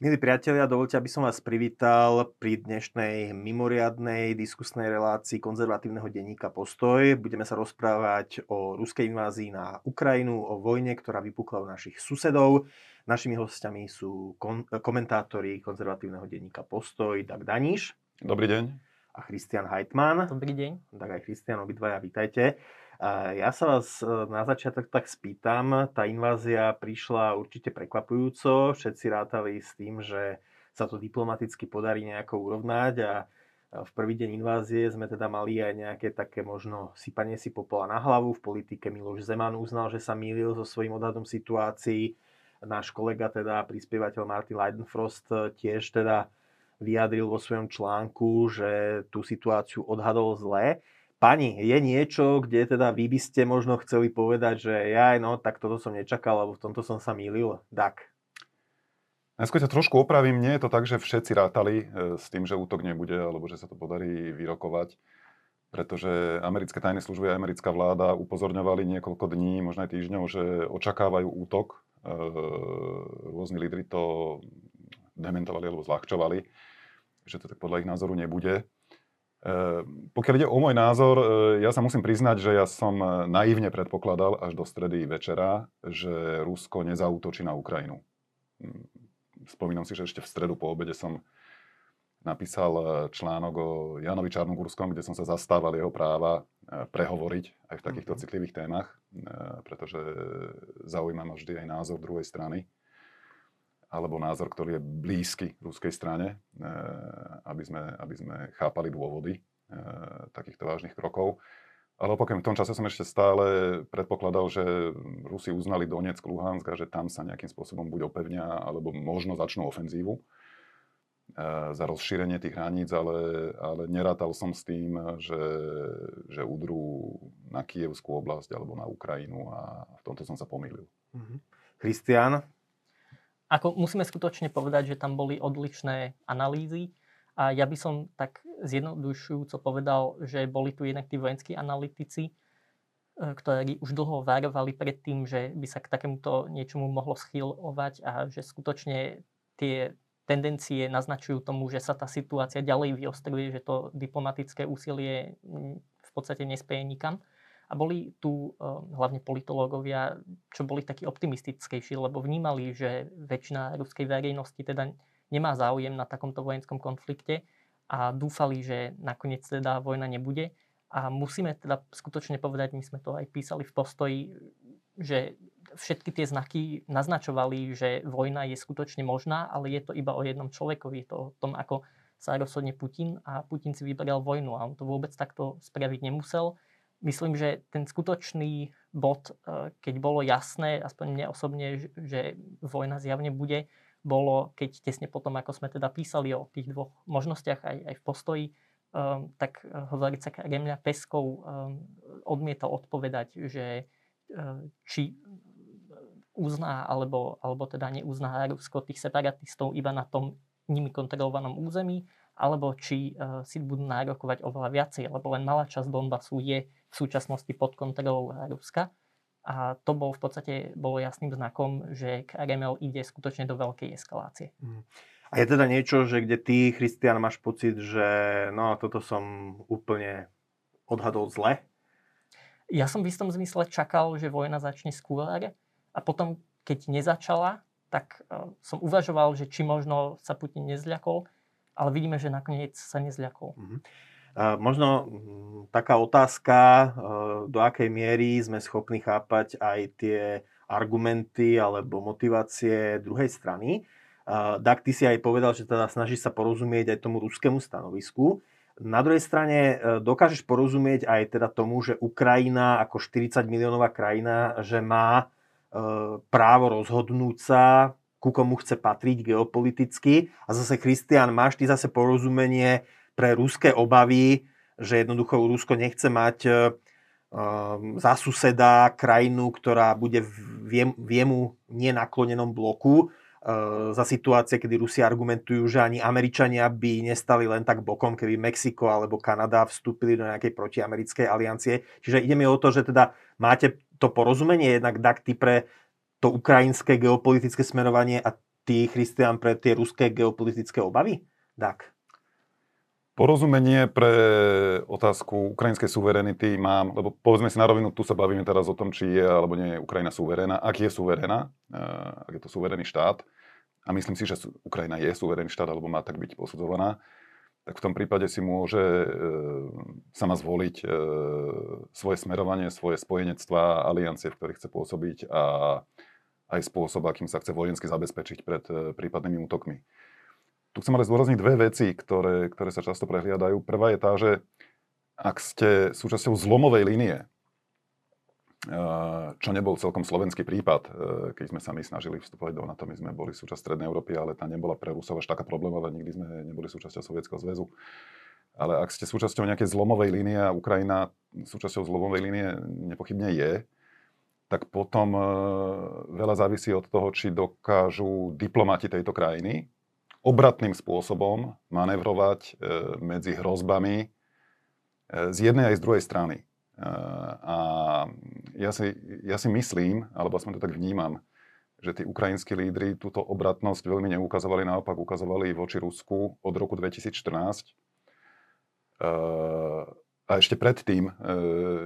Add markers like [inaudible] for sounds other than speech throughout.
Milí priatelia, dovolte, aby som vás privítal pri dnešnej mimoriadnej diskusnej relácii konzervatívneho denníka Postoj. Budeme sa rozprávať o ruskej invázii na Ukrajinu, o vojne, ktorá vypukla u našich susedov. Našimi hostiami sú kon- komentátori konzervatívneho denníka Postoj, Dag Daniš. Dobrý deň. A Christian Heitmann. Dobrý deň. Tak aj Christian, obidvaja, vítajte. Ja sa vás e, na začiatok tak spýtam, tá invázia prišla určite prekvapujúco, všetci rátali s tým, že sa to diplomaticky podarí nejako urovnať a v prvý deň invázie sme teda mali aj nejaké také možno sypanie si popola na hlavu. V politike Miloš Zeman uznal, že sa mýlil so svojím odhadom situácií. Náš kolega, teda prispievateľ Martin Leidenfrost tiež teda vyjadril vo svojom článku, že tú situáciu odhadol zle. Pani, je niečo, kde teda vy by ste možno chceli povedať, že ja, no, tak toto som nečakal, alebo v tomto som sa mýlil? Tak. Najskôr ťa trošku opravím, nie je to tak, že všetci rátali e, s tým, že útok nebude, alebo že sa to podarí vyrokovať, pretože americké tajné služby a americká vláda upozorňovali niekoľko dní, možno aj týždňov, že očakávajú útok. E, rôzni lídry to dementovali alebo zľahčovali, že to tak podľa ich názoru nebude. Ehm, pokiaľ ide o môj názor, e, ja sa musím priznať, že ja som e, naivne predpokladal až do stredy večera, že Rusko nezautočí na Ukrajinu. Hm, spomínam si, že ešte v stredu po obede som napísal e, článok o Janovi Čarnogurskom, kde som sa zastával jeho práva prehovoriť aj v takýchto mm-hmm. citlivých témach, pretože zaujíma ma vždy aj názor druhej strany alebo názor, ktorý je blízky ruskej strane, eh, aby sme, aby sme chápali dôvody eh, takýchto vážnych krokov. Ale opakujem, v tom čase som ešte stále predpokladal, že Rusi uznali Donetsk, Luhansk a že tam sa nejakým spôsobom buď opevnia, alebo možno začnú ofenzívu eh, za rozšírenie tých hraníc, ale, ale nerátal som s tým, že, že udrú na Kievskú oblasť alebo na Ukrajinu a v tomto som sa pomýlil. Kristián, mm-hmm. Ako musíme skutočne povedať, že tam boli odlišné analýzy a ja by som tak zjednodušujúco povedal, že boli tu jednak tí vojenskí analytici, e, ktorí už dlho varovali pred tým, že by sa k takémuto niečomu mohlo schylovať a že skutočne tie tendencie naznačujú tomu, že sa tá situácia ďalej vyostruje, že to diplomatické úsilie v podstate nespieje nikam. A boli tu uh, hlavne politológovia, čo boli takí optimistickejší, lebo vnímali, že väčšina ruskej verejnosti teda nemá záujem na takomto vojenskom konflikte a dúfali, že nakoniec teda vojna nebude. A musíme teda skutočne povedať, my sme to aj písali v postoji, že všetky tie znaky naznačovali, že vojna je skutočne možná, ale je to iba o jednom človekovi. Je to o tom, ako sa rozhodne Putin a Putin si vybral vojnu a on to vôbec takto spraviť nemusel myslím, že ten skutočný bod, e, keď bolo jasné, aspoň mne osobne, že vojna zjavne bude, bolo, keď tesne potom, ako sme teda písali o tých dvoch možnostiach aj, aj v postoji, um, tak hovorica Kremľa Peskov um, odmietal odpovedať, že um, či uzná alebo, alebo teda neuzná Rusko tých separatistov iba na tom nimi kontrolovanom území, alebo či uh, si budú nárokovať oveľa viacej, lebo len malá časť Donbasu je v súčasnosti pod kontrolou Ruska. A to bol v podstate bolo jasným znakom, že Kreml ide skutočne do veľkej eskalácie. Mm. A je teda niečo, že kde ty, Christian, máš pocit, že no toto som úplne odhadol zle? Ja som v istom zmysle čakal, že vojna začne skôr a potom, keď nezačala, tak uh, som uvažoval, že či možno sa Putin nezľakol, ale vidíme, že nakoniec sa nezľakol. Mm-hmm. Možno mm, taká otázka, e, do akej miery sme schopní chápať aj tie argumenty alebo motivácie druhej strany. Dak, ty si aj povedal, že teda snaží sa porozumieť aj tomu ruskému stanovisku. Na druhej strane e, dokážeš porozumieť aj teda tomu, že Ukrajina ako 40 miliónová krajina, že má e, právo rozhodnúť sa, ku komu chce patriť geopoliticky. A zase, Kristian, máš ty zase porozumenie pre ruské obavy, že jednoducho Rusko nechce mať e, um, za suseda krajinu, ktorá bude v, jemu nenaklonenom bloku, uh, za situácie, kedy Rusi argumentujú, že ani Američania by nestali len tak bokom, keby Mexiko alebo Kanada vstúpili do nejakej protiamerickej aliancie. Čiže ide mi o to, že teda máte to porozumenie jednak ty pre to ukrajinské geopolitické smerovanie a ty, Christian, pre tie ruské geopolitické obavy? Tak. Porozumenie pre otázku ukrajinskej suverenity mám, lebo povedzme si na rovinu, tu sa bavíme teraz o tom, či je alebo nie je Ukrajina suverénna. Ak je suverénna, eh, ak je to suverénny štát, a myslím si, že Ukrajina je suverénny štát, alebo má tak byť posudzovaná, tak v tom prípade si môže e, sama zvoliť e, svoje smerovanie, svoje spojenectvá, aliancie, v ktorých chce pôsobiť a aj spôsob, akým sa chce vojensky zabezpečiť pred e, prípadnými útokmi. Tu chcem ale zdôrazniť dve veci, ktoré, ktoré sa často prehliadajú. Prvá je tá, že ak ste súčasťou zlomovej línie, čo nebol celkom slovenský prípad, e, keď sme sa my snažili vstupovať do NATO, my sme boli súčasť Strednej Európy, ale tá nebola pre Rusov až taká problémová, nikdy sme neboli súčasťou Sovietskeho zväzu. Ale ak ste súčasťou nejakej zlomovej línie a Ukrajina súčasťou zlomovej línie nepochybne je, tak potom e, veľa závisí od toho, či dokážu diplomati tejto krajiny obratným spôsobom manevrovať e, medzi hrozbami z jednej aj z druhej strany. A ja si, ja si myslím, alebo aspoň to tak vnímam, že tí ukrajinskí lídry túto obratnosť veľmi neukazovali, naopak ukazovali voči Rusku od roku 2014. A ešte predtým, e,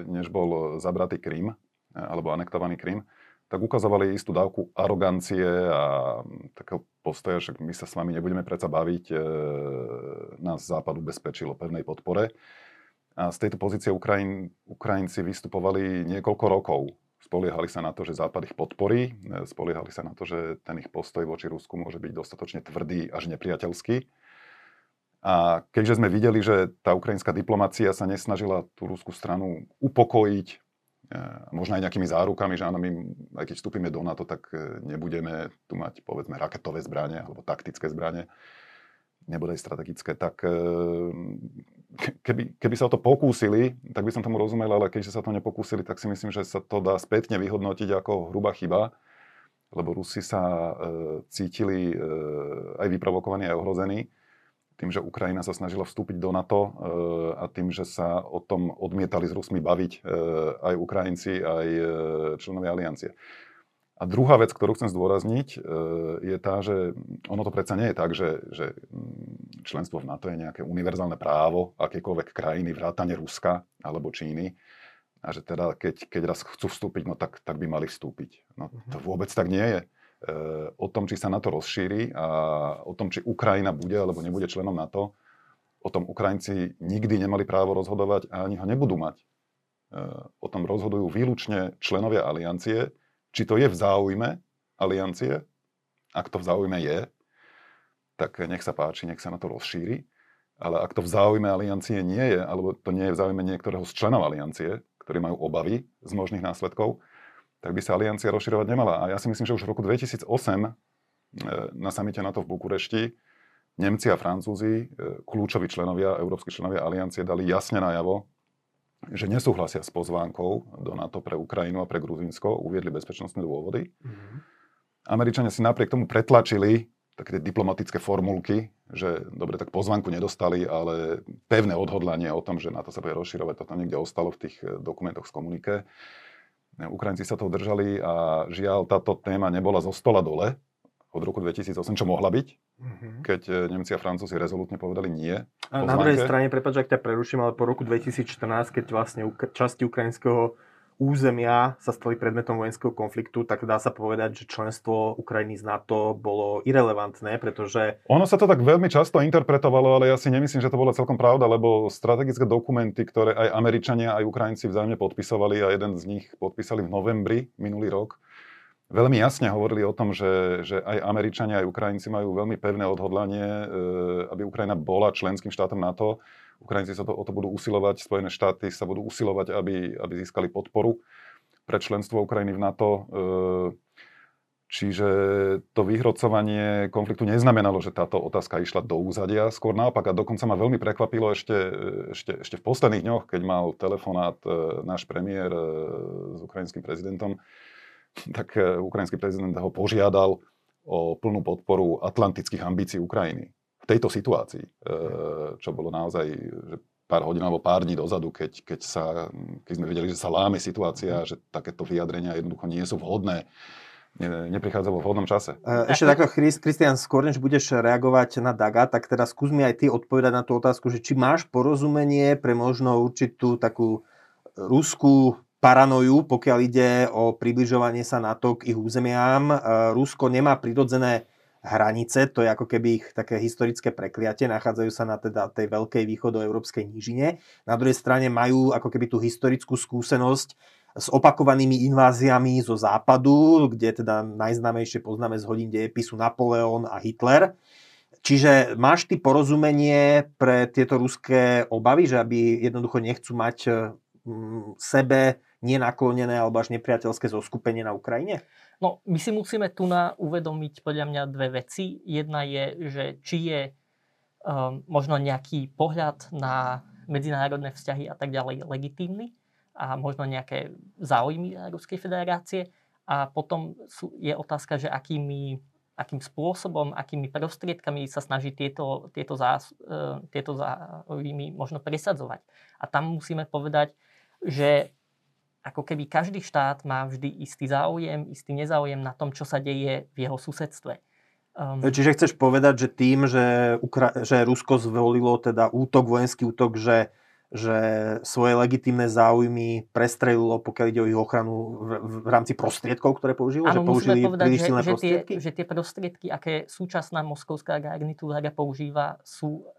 než bol zabratý Krym, alebo anektovaný Krym, tak ukazovali istú dávku arogancie a takého postoja, že my sa s vami nebudeme predsa baviť, e, nás Západ ubezpečilo pevnej podpore. A z tejto pozície Ukrajin, Ukrajinci vystupovali niekoľko rokov. Spoliehali sa na to, že Západ ich podporí, e, spoliehali sa na to, že ten ich postoj voči Rusku môže byť dostatočne tvrdý až nepriateľský. A keďže sme videli, že tá ukrajinská diplomácia sa nesnažila tú ruskú stranu upokojiť, možno aj nejakými zárukami, že áno, my, aj keď vstúpime do NATO, tak e, nebudeme tu mať, povedzme, raketové zbranie alebo taktické zbranie, nebude strategické, tak keby, keby sa o to pokúsili, tak by som tomu rozumel, ale keďže sa to nepokúsili, tak si myslím, že sa to dá spätne vyhodnotiť ako hrubá chyba, lebo Rusi sa e, cítili e, aj vyprovokovaní, aj ohrození tým, že Ukrajina sa snažila vstúpiť do NATO e, a tým, že sa o tom odmietali s Rusmi baviť e, aj Ukrajinci, aj e, členovia aliancie. A druhá vec, ktorú chcem zdôrazniť, je tá, že ono to predsa nie je tak, že, že členstvo v NATO je nejaké univerzálne právo akékoľvek krajiny, vrátane Ruska alebo Číny. A že teda, keď, keď raz chcú vstúpiť, no tak, tak by mali vstúpiť. No to mhm. vôbec tak nie je. E, o tom, či sa NATO rozšíri a o tom, či Ukrajina bude alebo nebude členom NATO, o tom Ukrajinci nikdy nemali právo rozhodovať a ani ho nebudú mať. E, o tom rozhodujú výlučne členovia aliancie, či to je v záujme aliancie, ak to v záujme je, tak nech sa páči, nech sa na to rozšíri. Ale ak to v záujme aliancie nie je, alebo to nie je v záujme niektorého z členov aliancie, ktorí majú obavy z možných následkov, tak by sa aliancia rozširovať nemala. A ja si myslím, že už v roku 2008 e, na samite NATO v Bukurešti Nemci a Francúzi, e, kľúčoví členovia, európsky členovia aliancie, dali jasne najavo, že nesúhlasia s pozvánkou do NATO pre Ukrajinu a pre Gruzínsko, uviedli bezpečnostné dôvody. Mm-hmm. Američania si napriek tomu pretlačili také diplomatické formulky, že dobre, tak pozvánku nedostali, ale pevné odhodlanie o tom, že NATO sa bude rozširovať, toto niekde ostalo v tých eh, dokumentoch z komunike. Ukrajinci sa toho držali a žiaľ, táto téma nebola zo stola dole, od roku 2008, čo mohla byť, mm-hmm. keď e, Nemci a Francúzi rezolutne povedali nie. A na druhej strane, prepáč, ak ťa preruším, ale po roku 2014, keď vlastne časti ukrajinského územia sa stali predmetom vojenského konfliktu, tak dá sa povedať, že členstvo Ukrajiny z NATO bolo irrelevantné, pretože... Ono sa to tak veľmi často interpretovalo, ale ja si nemyslím, že to bola celkom pravda, lebo strategické dokumenty, ktoré aj Američania, aj Ukrajinci vzájomne podpisovali a jeden z nich podpísali v novembri minulý rok, veľmi jasne hovorili o tom, že, že aj Američania, aj Ukrajinci majú veľmi pevné odhodlanie, e, aby Ukrajina bola členským štátom NATO. Ukrajinci sa to, o to budú usilovať, Spojené štáty sa budú usilovať, aby, aby získali podporu pre členstvo Ukrajiny v NATO. E, čiže to vyhrocovanie konfliktu neznamenalo, že táto otázka išla do úzadia. Skôr naopak, a dokonca ma veľmi prekvapilo ešte, ešte, ešte v posledných dňoch, keď mal telefonát e, náš premiér s ukrajinským prezidentom, tak e, ukrajinský prezident ho požiadal o plnú podporu atlantických ambícií Ukrajiny. Tejto situácii, e, čo bolo naozaj že pár hodín alebo pár dní dozadu, keď, keď, sa, keď sme vedeli, že sa láme situácia, že takéto vyjadrenia jednoducho nie sú vhodné ne, neprichádzalo v hodnom čase. Uh, ešte takto, Kristian, skôr než budeš reagovať na Daga, tak teraz skús mi aj ty odpovedať na tú otázku, že či máš porozumenie pre možno určitú takú ruskú paranoju, pokiaľ ide o približovanie sa NATO k ich územiám. Uh, Rusko nemá prirodzené hranice, to je ako keby ich také historické prekliatie, nachádzajú sa na teda tej veľkej východoeurópskej nížine. Na druhej strane majú ako keby tú historickú skúsenosť s opakovanými inváziami zo západu, kde teda najznámejšie poznáme z hodín dejepisu Napoleon a Hitler. Čiže máš ty porozumenie pre tieto ruské obavy, že aby jednoducho nechcú mať mm, sebe nenaklonené alebo až nepriateľské zoskupenie na Ukrajine? No, my si musíme tu na uvedomiť podľa mňa dve veci. Jedna je, že či je um, možno nejaký pohľad na medzinárodné vzťahy a tak ďalej legitímny a možno nejaké záujmy Ruskej federácie. A potom sú, je otázka, že akými, akým spôsobom, akými prostriedkami sa snaží tieto, tieto, zás, e, tieto záujmy možno presadzovať. A tam musíme povedať, že ako keby každý štát má vždy istý záujem, istý nezáujem na tom, čo sa deje v jeho susedstve. Um, Čiže chceš povedať, že tým, že, Ukra- že Rusko zvolilo teda útok, vojenský útok, že že svoje legitimné záujmy prestrelilo, pokiaľ ide o ich ochranu v, v rámci prostriedkov, ktoré použilo? Áno, že použili povedať, že, že, prostriedky? Tie, že tie prostriedky, aké súčasná moskovská garnitúra používa, sú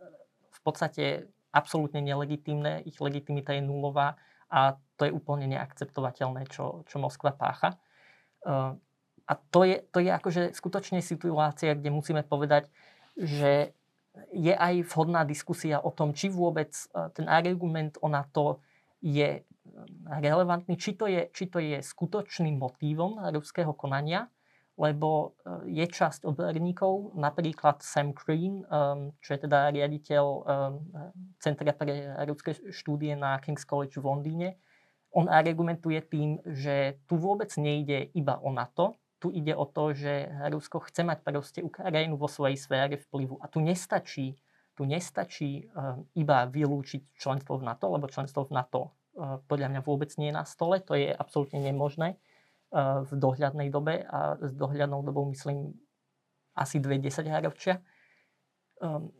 v podstate absolútne nelegitímne. Ich legitimita je nulová a to je úplne neakceptovateľné, čo, čo Moskva pácha. A to je, to je akože skutočne situácia, kde musíme povedať, že je aj vhodná diskusia o tom, či vôbec e, ten argument o NATO je e, relevantný, či to je, či to je skutočným motívom ruského konania, lebo e, je časť odborníkov, napríklad Sam Green, čo je teda riaditeľ Centra pre ruské štúdie na King's College v Londýne, on argumentuje tým, že tu vôbec nejde iba o NATO, tu ide o to, že Rusko chce mať proste Ukrajinu vo svojej sfére vplyvu. A tu nestačí, tu nestačí iba vylúčiť členstvo v NATO, lebo členstvo v NATO podľa mňa vôbec nie je na stole. To je absolútne nemožné v dohľadnej dobe a s dohľadnou dobou myslím asi dve desaťročia. Um,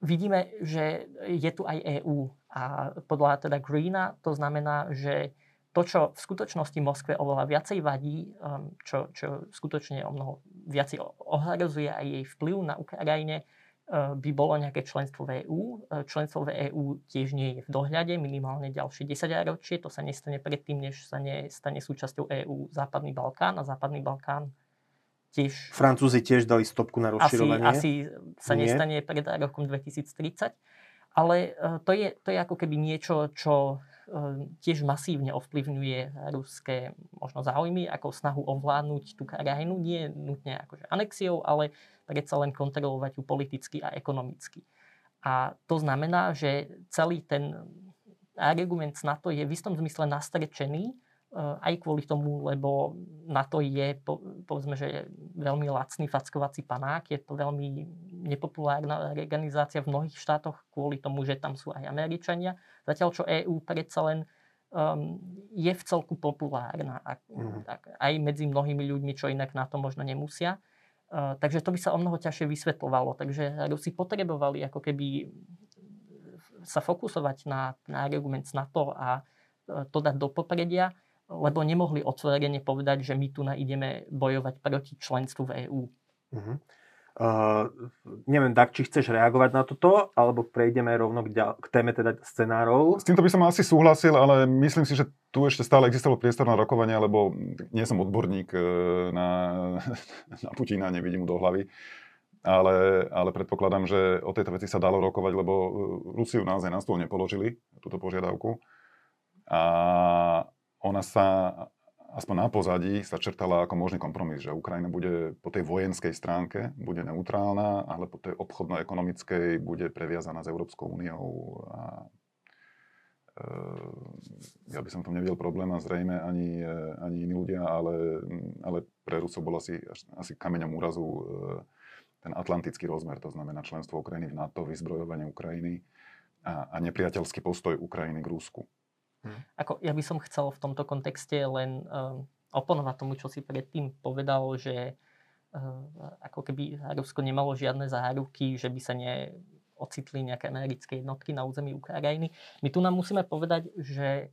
vidíme, že je tu aj EÚ a podľa teda Greena to znamená, že to, čo v skutočnosti Moskve oveľa viacej vadí, um, čo, čo skutočne o mnoho viacej ohrozuje aj jej vplyv na Ukrajine, by bolo nejaké členstvo v EÚ. Uh, členstvo v EÚ tiež nie je v dohľade, minimálne ďalšie 10 ročie. To sa nestane predtým, než sa nestane súčasťou EÚ Západný Balkán. A Západný Balkán tiež... Francúzi tiež dali stopku na rozširovanie? Asi, asi sa nie. nestane pred rokom 2030. Ale uh, to je, to je ako keby niečo, čo Ehm, tiež masívne ovplyvňuje ruské možno záujmy, ako snahu ovládnuť tú krajinu, nie nutne akože anexiou, ale predsa len kontrolovať ju politicky a ekonomicky. A to znamená, že celý ten argument na to je v istom zmysle nastrečený, Eh, aj kvôli tomu, lebo na to je, povedzme, že je veľmi lacný fackovací panák, je to veľmi nepopulárna organizácia v mnohých štátoch kvôli tomu, že tam sú aj Američania. Zatiaľ, čo EÚ predsa len um, je v celku populárna a, mm. tak, aj medzi mnohými ľuďmi, čo inak na to možno nemusia. Uh, takže to by sa o mnoho ťažšie vysvetľovalo. Takže Rusi potrebovali ako keby sa fokusovať na, na argument na to a to dať do popredia lebo nemohli otvorene povedať, že my tu ideme bojovať proti členstvu v EÚ. Uh-huh. Uh, neviem, tak, či chceš reagovať na toto, alebo prejdeme rovno k, ďal- k téme teda scenárov. S týmto by som asi súhlasil, ale myslím si, že tu ešte stále existoval priestor na rokovanie, lebo nie som odborník e, na, [laughs] na Putina, nevidím mu do hlavy. Ale, ale predpokladám, že o tejto veci sa dalo rokovať, lebo e, Rusiu naozaj na stôl nepoložili, túto požiadavku. A ona sa aspoň na pozadí sa črtala ako možný kompromis, že Ukrajina bude po tej vojenskej stránke bude neutrálna, ale po tej obchodno-ekonomickej bude previazaná s Európskou úniou. A, ja by som tam nevidel problém a zrejme ani, e, ani iní ľudia, ale, ale pre Rusov bol asi, asi kameňom úrazu e, ten atlantický rozmer, to znamená členstvo Ukrajiny v NATO, vyzbrojovanie Ukrajiny a, a nepriateľský postoj Ukrajiny k Rusku. Hmm. Ako, ja by som chcel v tomto kontexte len um, oponovať tomu, čo si predtým povedal, že ako keby Rusko nemalo žiadne záruky, že by sa ne ocitli nejaké americké jednotky na území Ukrajiny. My tu nám musíme povedať, že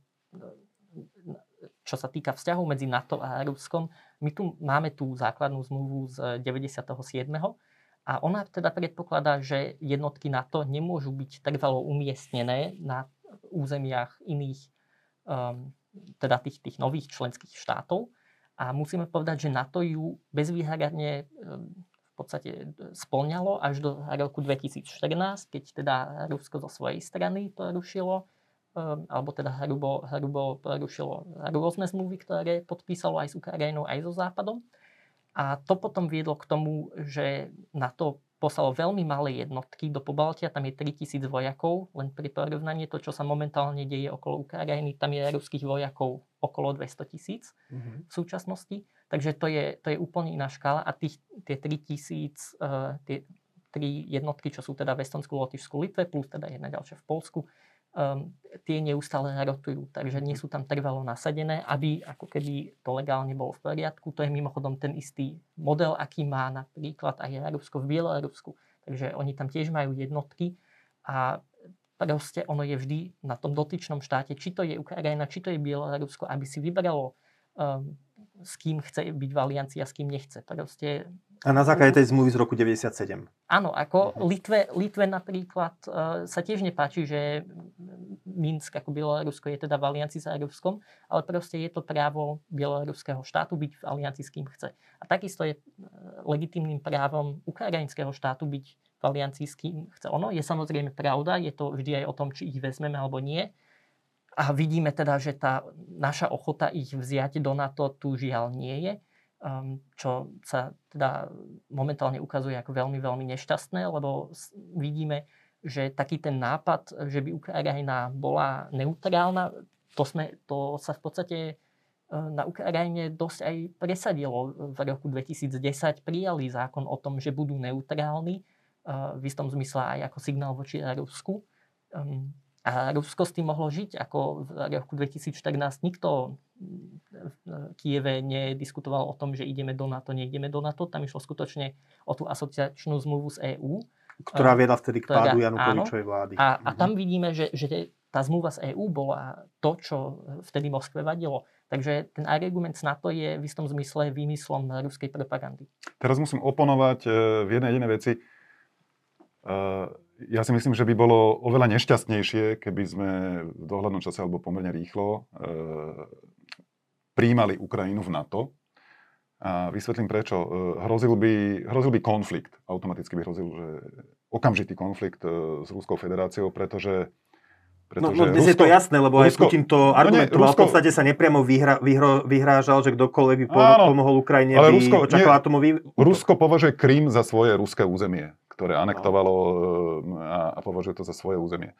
čo sa týka vzťahov medzi NATO a Ruskom, my tu máme tú základnú zmluvu z 97. A ona teda predpokladá, že jednotky NATO nemôžu byť trvalo umiestnené na územiach iných, um, teda tých, tých nových členských štátov. A musíme povedať, že NATO ju bezvýhradne um, podstate splňalo až do roku 2014, keď teda Rusko zo svojej strany to rušilo Ehm, alebo teda hrubo, hrubo porušilo rôzne zmluvy, ktoré podpísalo aj s Ukrajinou, aj so Západom. A to potom viedlo k tomu, že na to poslalo veľmi malé jednotky do Pobaltia, tam je 3000 vojakov, len pri porovnaní to, čo sa momentálne deje okolo Ukrajiny, tam je ruských vojakov okolo 200 tisíc mm-hmm. v súčasnosti. Takže to je, to je úplne iná škála a tých, tie 3000, uh, tie tri jednotky, čo sú teda v Estonsku, Lotyšsku, Litve, plus teda jedna ďalšia v Polsku, um, tie neustále rotujú, takže nie sú tam trvalo nasadené, aby ako keby to legálne bolo v poriadku. To je mimochodom ten istý model, aký má napríklad aj Rusko v Bielorusku. Takže oni tam tiež majú jednotky a proste ono je vždy na tom dotyčnom štáte, či to je Ukrajina, či to je Bielorusko, aby si vybralo um, s kým chce byť v aliancii a s kým nechce. Proste a na základe tej zmluvy z roku 97. Áno, ako mhm. Litve, Litve napríklad uh, sa tiež nepáči, že Minsk ako Bielorusko je teda v aliancii s Ruskom, ale proste je to právo bieloruského štátu byť v aliancii s kým chce. A takisto je uh, legitimným právom ukrajinského štátu byť v aliancii s kým chce. Ono je samozrejme pravda, je to vždy aj o tom, či ich vezmeme alebo nie. A vidíme teda, že tá naša ochota ich vziať do NATO tu žiaľ nie je um, čo sa teda momentálne ukazuje ako veľmi, veľmi nešťastné, lebo vidíme, že taký ten nápad, že by Ukrajina bola neutrálna, to, sme, to sa v podstate e, na Ukrajine dosť aj presadilo. V roku 2010 prijali zákon o tom, že budú neutrálni, e, v istom zmysle aj ako signál voči Rusku. A Rusko s tým mohlo žiť, ako v roku 2014 nikto v Kieve nediskutoval o tom, že ideme do NATO, neideme do NATO. Tam išlo skutočne o tú asociačnú zmluvu z EÚ. Ktorá viedla vtedy k pádu Janukovičovej vlády. A, a tam mhm. vidíme, že, že tá zmluva z EÚ bola to, čo vtedy Moskve vadilo. Takže ten argument z NATO je v istom zmysle výmyslom ruskej propagandy. Teraz musím oponovať e, v jednej jedinej veci. E, ja si myslím, že by bolo oveľa nešťastnejšie, keby sme v dohľadnom čase alebo pomerne rýchlo e, príjmali Ukrajinu v NATO. A vysvetlím prečo. E, hrozil by, hrozil by konflikt. Automaticky by hrozil, že okamžitý konflikt e, s Ruskou federáciou, pretože No, no dnes Rusko, je to jasné, lebo Rusko, aj Putin to argumentoval. No nie, Rusko, v podstate sa nepriamo vyhra, vyhro, vyhrážal, že kdokoľvek by áno, pomohol Ukrajine, ale by Rusko, očakal atomový... Rusko považuje Krym za svoje ruské územie ktoré anektovalo eh, a, a považuje to za svoje územie.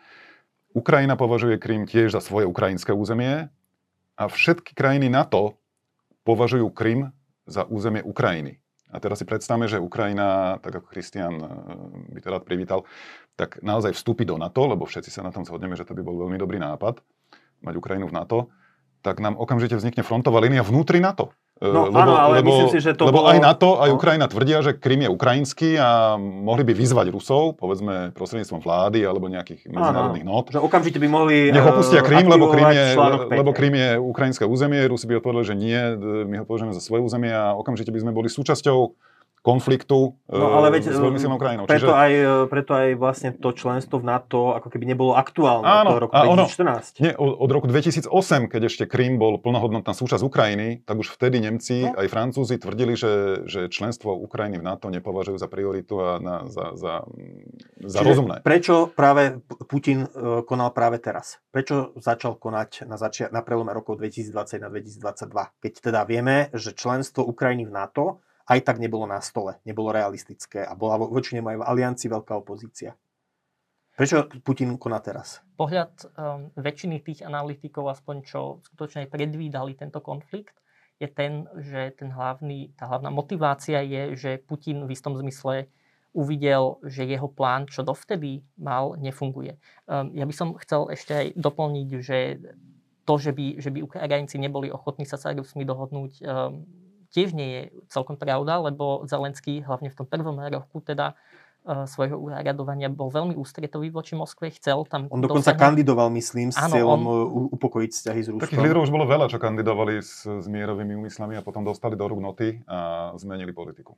Ukrajina považuje Krym tiež za svoje ukrajinské územie a všetky krajiny NATO považujú Krym za územie Ukrajiny. A teraz si predstavme, že Ukrajina, tak ako Christian eh, by teda privítal, tak naozaj vstúpi do NATO, lebo všetci sa na tom zhodneme, že to by bol veľmi dobrý nápad, mať Ukrajinu v NATO, tak nám okamžite vznikne frontová línia vnútri NATO. No lebo, áno, ale lebo, myslím si, že to Lebo bolo... aj NATO, aj. Ukrajina tvrdia, že Krym je ukrajinský a mohli by vyzvať Rusov, povedzme prostredníctvom vlády alebo nejakých medzinárodných not. Že okamžite by mohli Nech opustia Krym, lebo Krym, je, lebo Krym je ukrajinské územie, Rusi by odpovedali, že nie, my ho považujeme za svoje územie a okamžite by sme boli súčasťou konfliktu no, ale veď, s veľmi silnou krajinou. Preto, Čiže... aj, preto aj vlastne to členstvo v NATO ako keby nebolo aktuálne áno, od roku 2014. Ono, nie, od, od roku 2008, keď ešte Krym bol plnohodnotná súčasť Ukrajiny, tak už vtedy Nemci, no. aj Francúzi tvrdili, že, že členstvo Ukrajiny v NATO nepovažujú za prioritu a na, za, za, za rozumné. Prečo práve Putin e, konal práve teraz? Prečo začal konať na, začia- na prelome rokov 2020 na 2022? Keď teda vieme, že členstvo Ukrajiny v NATO aj tak nebolo na stole, nebolo realistické a bola voči nemu aj v aliancii veľká opozícia. Prečo Putin koná teraz? Pohľad um, väčšiny tých analytikov, aspoň čo skutočne predvídali tento konflikt, je ten, že ten hlavný, tá hlavná motivácia je, že Putin v istom zmysle uvidel, že jeho plán, čo dovtedy mal, nefunguje. Um, ja by som chcel ešte aj doplniť, že to, že by, že by Ukrajinci neboli ochotní sa s Rusmi dohodnúť, tiež nie je celkom pravda, lebo Zelenský hlavne v tom prvom roku teda svojho úradovania bol veľmi ústretový voči Moskve, chcel tam On dokonca dosiahnuť... kandidoval, myslím, s Áno, cieľom on... upokojiť vzťahy s Ruskom. Takých lídrov už bolo veľa, čo kandidovali s, s mierovými úmyslami a potom dostali do rúk noty a zmenili politiku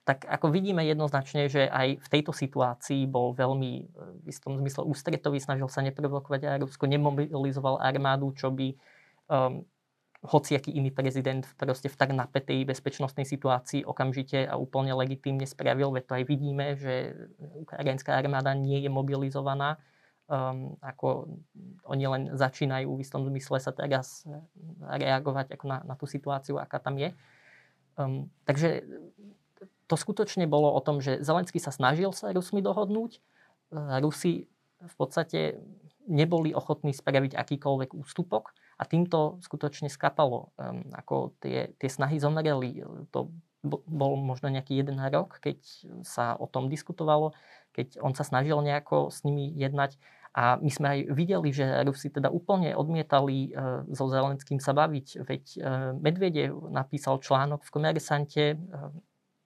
tak ako vidíme jednoznačne, že aj v tejto situácii bol veľmi e, v istom zmysle ústretový, snažil sa neprovokovať aj Rusko, nemobilizoval armádu, čo by um, hociaký iný prezident proste v tak napätej bezpečnostnej situácii okamžite a úplne legitímne spravil, veď to aj vidíme, že ukrajinská armáda nie je mobilizovaná, um, ako oni len začínajú v istom zmysle sa teraz reagovať ako na, na tú situáciu, aká tam je. Um, takže to skutočne bolo o tom, že Zelenský sa snažil sa Rusmi dohodnúť. Rusi v podstate neboli ochotní spraviť akýkoľvek ústupok a týmto skutočne skapalo. Um, ako tie, tie snahy zomreli. To bol možno nejaký jeden rok, keď sa o tom diskutovalo, keď on sa snažil nejako s nimi jednať. A my sme aj videli, že Rusi teda úplne odmietali e, so Zelenským sa baviť. Veď e, Medvedev napísal článok v Komersante, e,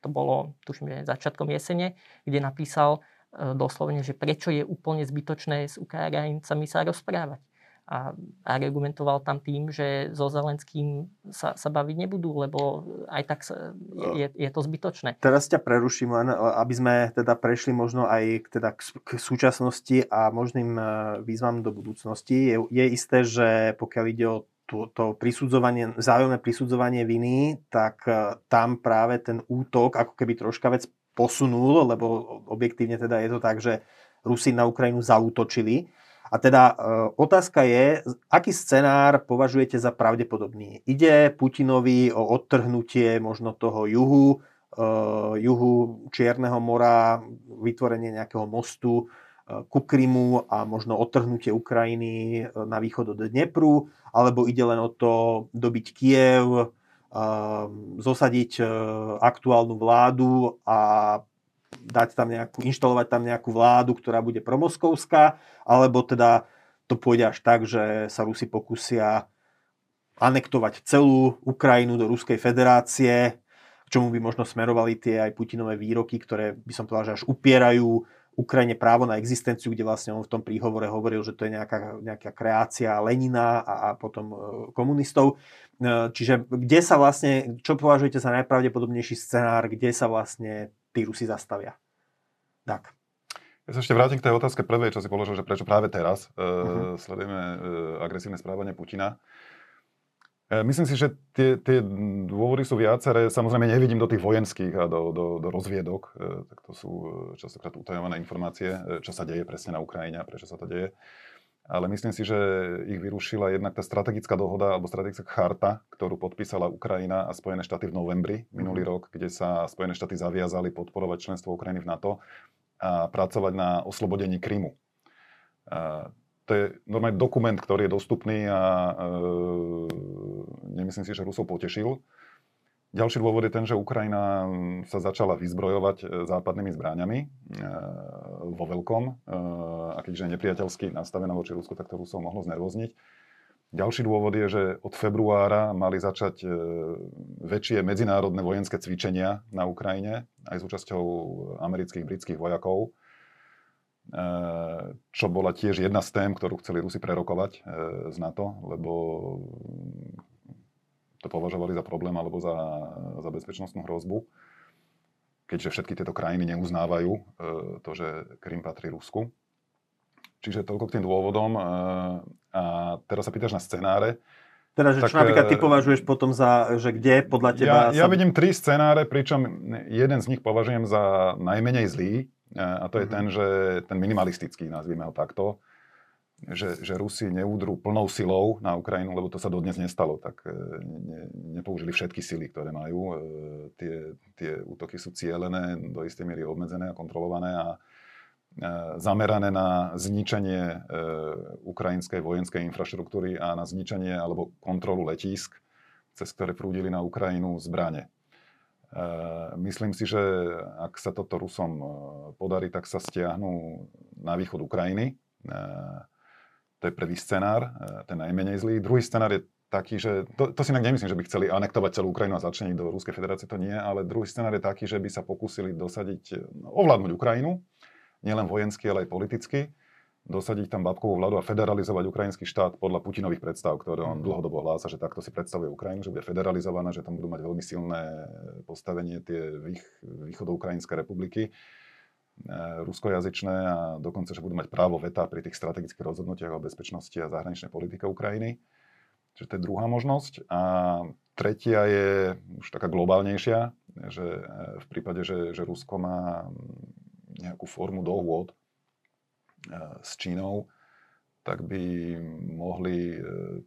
to bolo, tuším, začiatkom jesene, kde napísal e, doslovne, že prečo je úplne zbytočné s Ukrajincami sa rozprávať. A argumentoval tam tým, že so Zelenským sa, sa baviť nebudú, lebo aj tak sa, je, je to zbytočné. Teraz ťa preruším len, aby sme teda prešli možno aj k, teda k, súčasnosti a možným e, výzvam do budúcnosti. Je, je isté, že pokiaľ ide o to, to prisudzovanie, vzájomné prisudzovanie viny, tak e, tam práve ten útok ako keby troška vec posunul, lebo objektívne teda je to tak, že Rusi na Ukrajinu zautočili. A teda e, otázka je, aký scenár považujete za pravdepodobný? Ide Putinovi o odtrhnutie možno toho juhu, e, juhu Čierneho mora, vytvorenie nejakého mostu, ku Krymu a možno odtrhnutie Ukrajiny e, na východ od Dnepru, alebo ide len o to dobiť Kiev, e, zosadiť e, aktuálnu vládu a dať tam nejakú, inštalovať tam nejakú vládu, ktorá bude promoskovská, alebo teda to pôjde až tak, že sa Rusi pokusia anektovať celú Ukrajinu do Ruskej federácie, k čomu by možno smerovali tie aj Putinové výroky, ktoré by som povedal, že až upierajú Ukrajine právo na existenciu, kde vlastne on v tom príhovore hovoril, že to je nejaká, nejaká kreácia Lenina a, a potom e, komunistov. E, čiže kde sa vlastne, čo považujete za najpravdepodobnejší scenár, kde sa vlastne tí Rusi zastavia? Tak. Ja sa ešte vrátim k tej otázke prvej, čo si položil, že prečo práve teraz uh-huh. sledujeme agresívne správanie Putina. E, myslím si, že tie, tie dôvody sú viaceré. Samozrejme nevidím do tých vojenských a do, do, do rozviedok. E, tak to sú e, častokrát utajované informácie, čo sa deje presne na Ukrajine a prečo sa to deje. Ale myslím si, že ich vyrušila jednak tá strategická dohoda alebo strategická charta, ktorú podpísala Ukrajina a Spojené štáty v novembri minulý mhm. rok, kde sa Spojené štáty zaviazali podporovať členstvo Ukrajiny v NATO a pracovať na oslobodení Krymu to je normálne dokument, ktorý je dostupný a e, nemyslím si, že Rusov potešil. Ďalší dôvod je ten, že Ukrajina sa začala vyzbrojovať e, západnými zbráňami e, vo veľkom e, a keďže nepriateľsky nastavená voči Rusku, tak to Rusov mohlo znervozniť. Ďalší dôvod je, že od februára mali začať e, väčšie medzinárodné vojenské cvičenia na Ukrajine, aj s účasťou amerických, britských vojakov Eh, čo bola tiež jedna z tém, ktorú chceli Rusi prerokovať eh, z NATO, lebo to považovali za problém alebo za, za bezpečnostnú hrozbu, keďže všetky tieto krajiny neuznávajú eh, to, že Krym patrí Rusku. Čiže toľko k tým dôvodom. A teraz sa pýtaš na scenáre. Teda, že tak, čo napríklad ty považuješ potom za, že kde podľa teba... Ja, ja sa... vidím tri scenáre, pričom jeden z nich považujem za najmenej zlý, a to je mm-hmm. ten, že ten minimalistický, nazvime ho takto, že, že Rusi neúdru plnou silou na Ukrajinu, lebo to sa dodnes nestalo, tak e, ne, nepoužili všetky sily, ktoré majú. E, tie, tie útoky sú cielené, do istej miery obmedzené a kontrolované a e, zamerané na zničenie ukrajinskej vojenskej infraštruktúry a na zničenie alebo kontrolu letísk, cez ktoré prúdili na Ukrajinu zbrane. Eh, myslím si, že ak sa toto Rusom podarí, tak sa stiahnu na východ Ukrajiny. To je prvý scenár, ten najmenej zlý. Druhý scenár je taký, že to, to si inak nemyslím, že by chceli anektovať celú Ukrajinu a začleniť do Ruskej federácie, to nie, ale druhý scenár je taký, že by sa pokúsili dosadiť, ovládnuť Ukrajinu, nielen vojensky, ale aj politicky dosadiť tam babkovú vládu a federalizovať ukrajinský štát podľa Putinových predstav, ktoré on mhm. dlhodobo hlása, že takto si predstavuje Ukrajinu, že bude federalizovaná, že tam budú mať veľmi silné postavenie tie vých, východoukrajinské republiky e, ruskojazyčné a dokonca, že budú mať právo veta pri tých strategických rozhodnutiach o bezpečnosti a zahraničnej politike Ukrajiny. Čiže to je druhá možnosť. A tretia je už taká globálnejšia, že e, v prípade, že, že Rusko má nejakú formu dohôd s Čínou, tak by mohli e,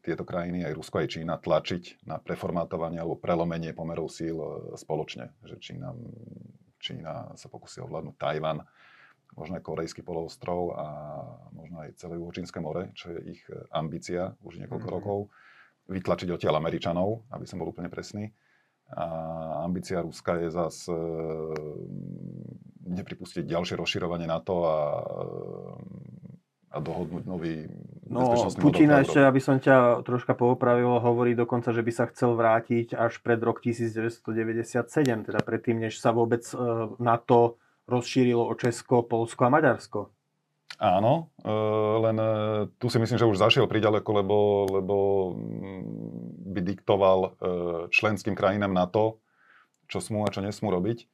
tieto krajiny, aj Rusko, aj Čína, tlačiť na preformátovanie alebo prelomenie pomerov síl e, spoločne. Že Čína, Čína sa pokusí ovládnuť Tajvan, možno aj Korejský poloostrov a možno aj celé Juhočínske more, čo je ich e, ambícia už niekoľko mm-hmm. rokov, vytlačiť odtiaľ Američanov, aby som bol úplne presný. A ambícia Ruska je zase nepripustiť ďalšie rozširovanie NATO a, a dohodnúť nový No, Putina ešte, aby som ťa troška poopravil, hovorí dokonca, že by sa chcel vrátiť až pred rok 1997, teda predtým, než sa vôbec e, NATO rozšírilo o Česko, Polsko a Maďarsko. Áno, e, len e, tu si myslím, že už zašiel priďaleko, lebo, lebo mm, by diktoval členským krajinám NATO, čo smú a čo nesmú robiť.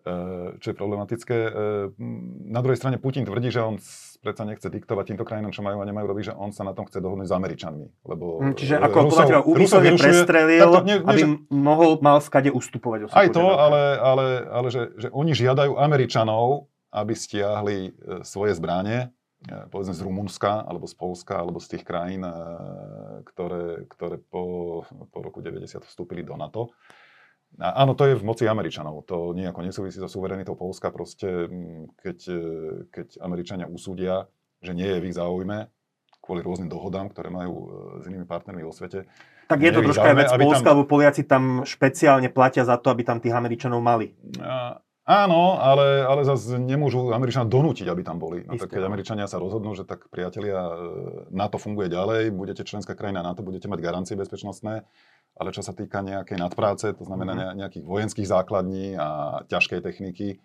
Eh, čo je problematické. Eh, na druhej strane Putin tvrdí, že on predsa nechce diktovať týmto krajinám, čo majú a nemajú robiť, že on sa na tom chce dohodnúť s Američanmi. Lebo hm, Čiže ako Rusov, podľa úmyselne prestrelil, to, nie, nie, aby že, mohol, mal skade ustúpovať. Aj to, ale, ale, ale že, že oni žiadajú Američanov, aby stiahli eh, svoje zbranie, povedzme z Rumunska, alebo z Polska, alebo z tých krajín, ktoré, ktoré po, po roku 90 vstúpili do NATO. A áno, to je v moci Američanov. To nejako nesúvisí so suverenitou Polska. Proste, mm, keď, e, keď Američania usúdia, že nie je v ich záujme, kvôli rôznym dohodám, ktoré majú e, s inými partnermi vo svete. Tak je to troška vec Polska, tam... lebo Poliaci tam špeciálne platia za to, aby tam tých Američanov mali. A, áno, ale, ale zase nemôžu Američania donútiť, aby tam boli. No, tak keď Američania sa rozhodnú, že tak priatelia, e, NATO funguje ďalej, budete členská krajina NATO, budete mať garancie bezpečnostné, ale čo sa týka nejakej nadpráce, to znamená mm-hmm. nejakých vojenských základní a ťažkej techniky,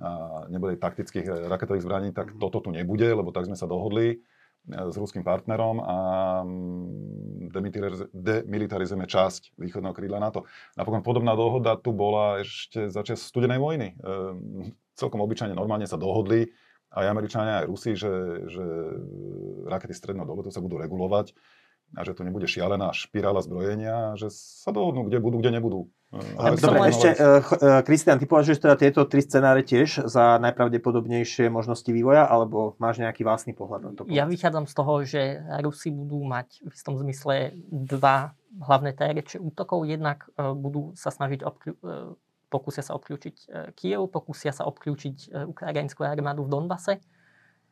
a nebude taktických raketových zbraní, tak mm-hmm. toto tu nebude, lebo tak sme sa dohodli eh, s ruským partnerom a mm, demilitarizujeme časť východného krídla NATO. Napokon podobná dohoda tu bola ešte začiat studenej vojny. E, celkom obyčajne normálne sa dohodli aj Američania, aj Rusi, že, že rakety stredného dolotu sa budú regulovať a že to nebude šialená špirála zbrojenia, že sa dohodnú, kde budú, kde nebudú. Ja Dobre, ešte, Kristian, uh, ty považuješ teda tieto tri scenáre tiež za najpravdepodobnejšie možnosti vývoja, alebo máš nejaký vlastný pohľad na to? Ja vychádzam z toho, že Rusi budú mať v istom zmysle dva hlavné terče útokov. Jednak budú sa snažiť uh, pokúsia sa obklúčiť Kiev, pokúsia sa obklúčiť ukrajinskú armádu v Donbase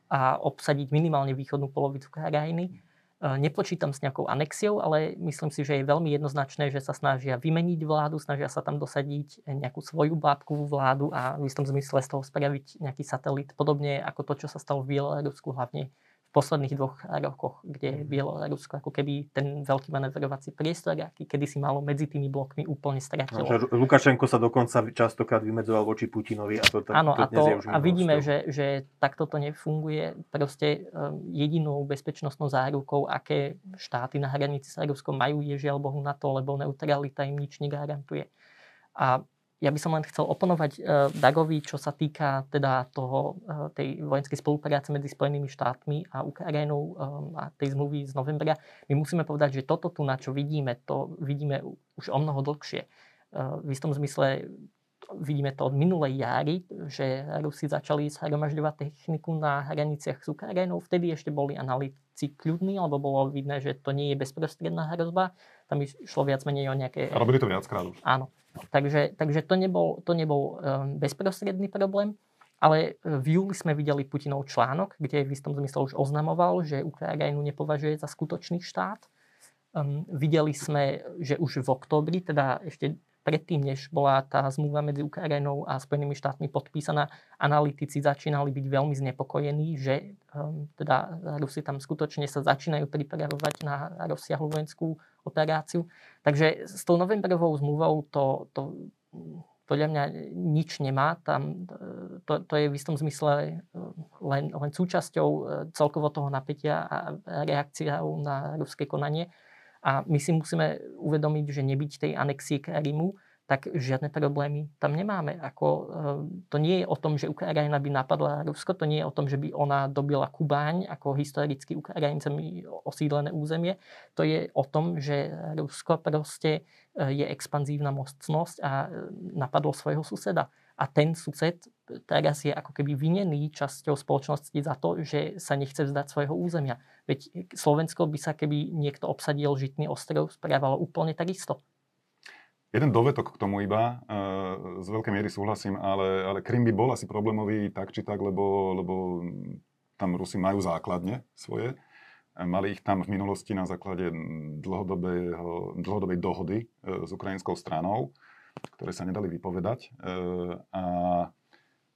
a obsadiť minimálne východnú polovicu krajiny E, nepočítam s nejakou anexiou, ale myslím si, že je veľmi jednoznačné, že sa snažia vymeniť vládu, snažia sa tam dosadiť nejakú svoju bábkovú vládu a v istom zmysle z toho spraviť nejaký satelit, podobne ako to, čo sa stalo v Bielorusku, hlavne posledných dvoch rokoch, kde mhm. Bielorusko ako keby ten veľký manevrovací priestor, aký kedy si malo medzi tými blokmi úplne stratilo. No, Lukašenko sa dokonca častokrát vymedzoval voči Putinovi a to, to, Áno, to a, to, a vidíme, že, že takto to nefunguje. Proste um, jedinou bezpečnostnou zárukou, aké štáty na hranici s Ruskom majú, je žiaľ Bohu na to, lebo neutralita im nič negarantuje. A ja by som len chcel oponovať uh, Dagovi, čo sa týka teda toho, uh, tej vojenskej spolupráce medzi Spojenými štátmi a Ukrajinou um, a tej zmluvy z novembra. My musíme povedať, že toto tu, na čo vidíme, to vidíme už o mnoho dlhšie. V istom zmysle vidíme to od minulej jary, že Rusi začali zhromažďovať techniku na hraniciach s Ukrajinou. Vtedy ešte boli analytici kľudní, lebo bolo vidné, že to nie je bezprostredná hrozba. Tam išlo viac menej o nejaké... A robili to viackrát už. Áno. Takže, takže to nebol, to nebol um, bezprostredný problém, ale e, v júli sme videli Putinov článok, kde v istom zmysle už oznamoval, že Ukrajinu nepovažuje za skutočný štát. Um, videli sme, že už v oktobri, teda ešte predtým, než bola tá zmluva medzi Ukrajinou a Spojenými štátmi podpísaná, analytici začínali byť veľmi znepokojení, že um, teda Rusi tam skutočne sa začínajú pripravovať na rozsiahlu vojenskú operáciu. Takže s tou novembrovou zmluvou to, to podľa mňa nič nemá. Tam, to, to je v istom zmysle len, len súčasťou celkovo toho napätia a reakciou na ruské konanie. A my si musíme uvedomiť, že nebyť tej anexie Krymu, tak žiadne problémy tam nemáme. Ako, eh, to nie je o tom, že Ukrajina by napadla Rusko, to nie je o tom, že by ona dobila Kubáň ako historicky Ukrajincami osídlené územie. To je o tom, že Rusko proste eh, je expanzívna mocnosť a eh, napadlo svojho suseda. A ten sused teraz je ako keby vinený časťou spoločnosti za to, že sa nechce vzdať svojho územia. Veď Slovensko by sa, keby niekto obsadil Žitný ostrov, správalo úplne takisto. Jeden dovetok k tomu iba, z veľkej miery súhlasím, ale, ale Krym by bol asi problémový tak či tak, lebo, lebo tam Rusi majú základne svoje. Mali ich tam v minulosti na základe dlhodobej dohody e, s ukrajinskou stranou ktoré sa nedali vypovedať. E, a